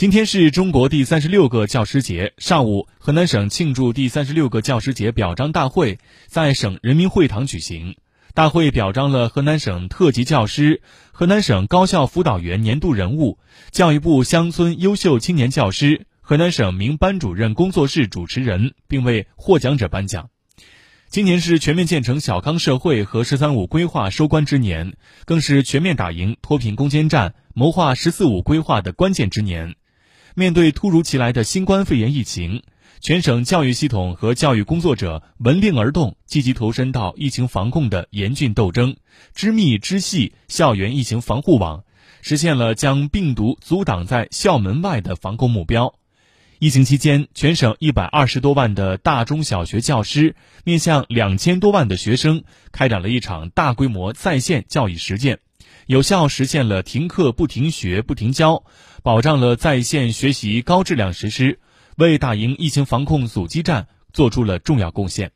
今天是中国第三十六个教师节。上午，河南省庆祝第三十六个教师节表彰大会在省人民会堂举行。大会表彰了河南省特级教师、河南省高校辅导员年度人物、教育部乡村优秀青年教师、河南省名班主任工作室主持人，并为获奖者颁奖。今年是全面建成小康社会和“十三五”规划收官之年，更是全面打赢脱贫攻坚战、谋划“十四五”规划的关键之年。面对突如其来的新冠肺炎疫情，全省教育系统和教育工作者闻令而动，积极投身到疫情防控的严峻斗争，织密织细校园疫情防护网，实现了将病毒阻挡在校门外的防控目标。疫情期间，全省一百二十多万的大中小学教师面向两千多万的学生，开展了一场大规模在线教育实践。有效实现了停课不停学不停教，保障了在线学习高质量实施，为打赢疫情防控阻击战做出了重要贡献。